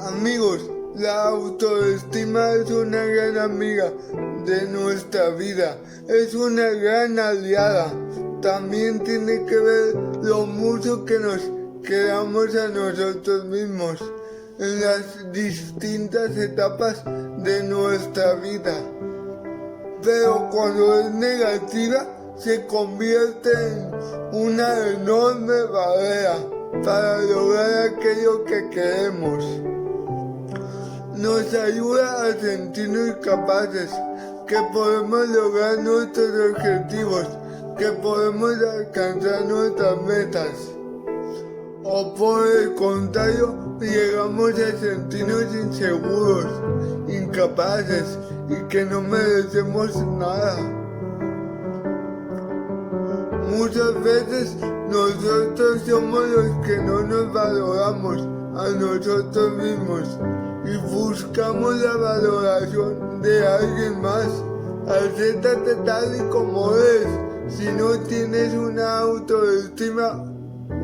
Amigos, la autoestima es una gran amiga de nuestra vida, es una gran aliada. También tiene que ver lo mucho que nos queramos a nosotros mismos en las distintas etapas de nuestra vida. Pero cuando es negativa, se convierte en una enorme barrera para lograr aquello que queremos. Nos ayuda a sentirnos capaces, que podemos lograr nuestros objetivos, que podemos alcanzar nuestras metas. O por el contrario, llegamos a sentirnos inseguros, incapaces y que no merecemos nada. Muchas veces nosotros somos los que no nos valoramos a nosotros mismos y buscamos la valoración de alguien más. Acéptate tal y como eres. Si no tienes una autoestima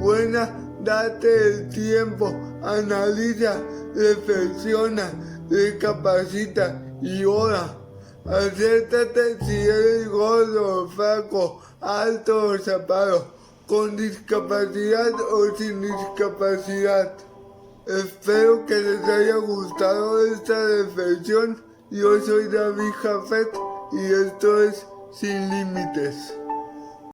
buena, date el tiempo, analiza, reflexiona, recapacita y ora. Acéptate si eres gordo, flaco, alto o zapado, con discapacidad o sin discapacidad. Espero que les haya gustado esta reflexión. Yo soy David Jafet y esto es Sin Límites.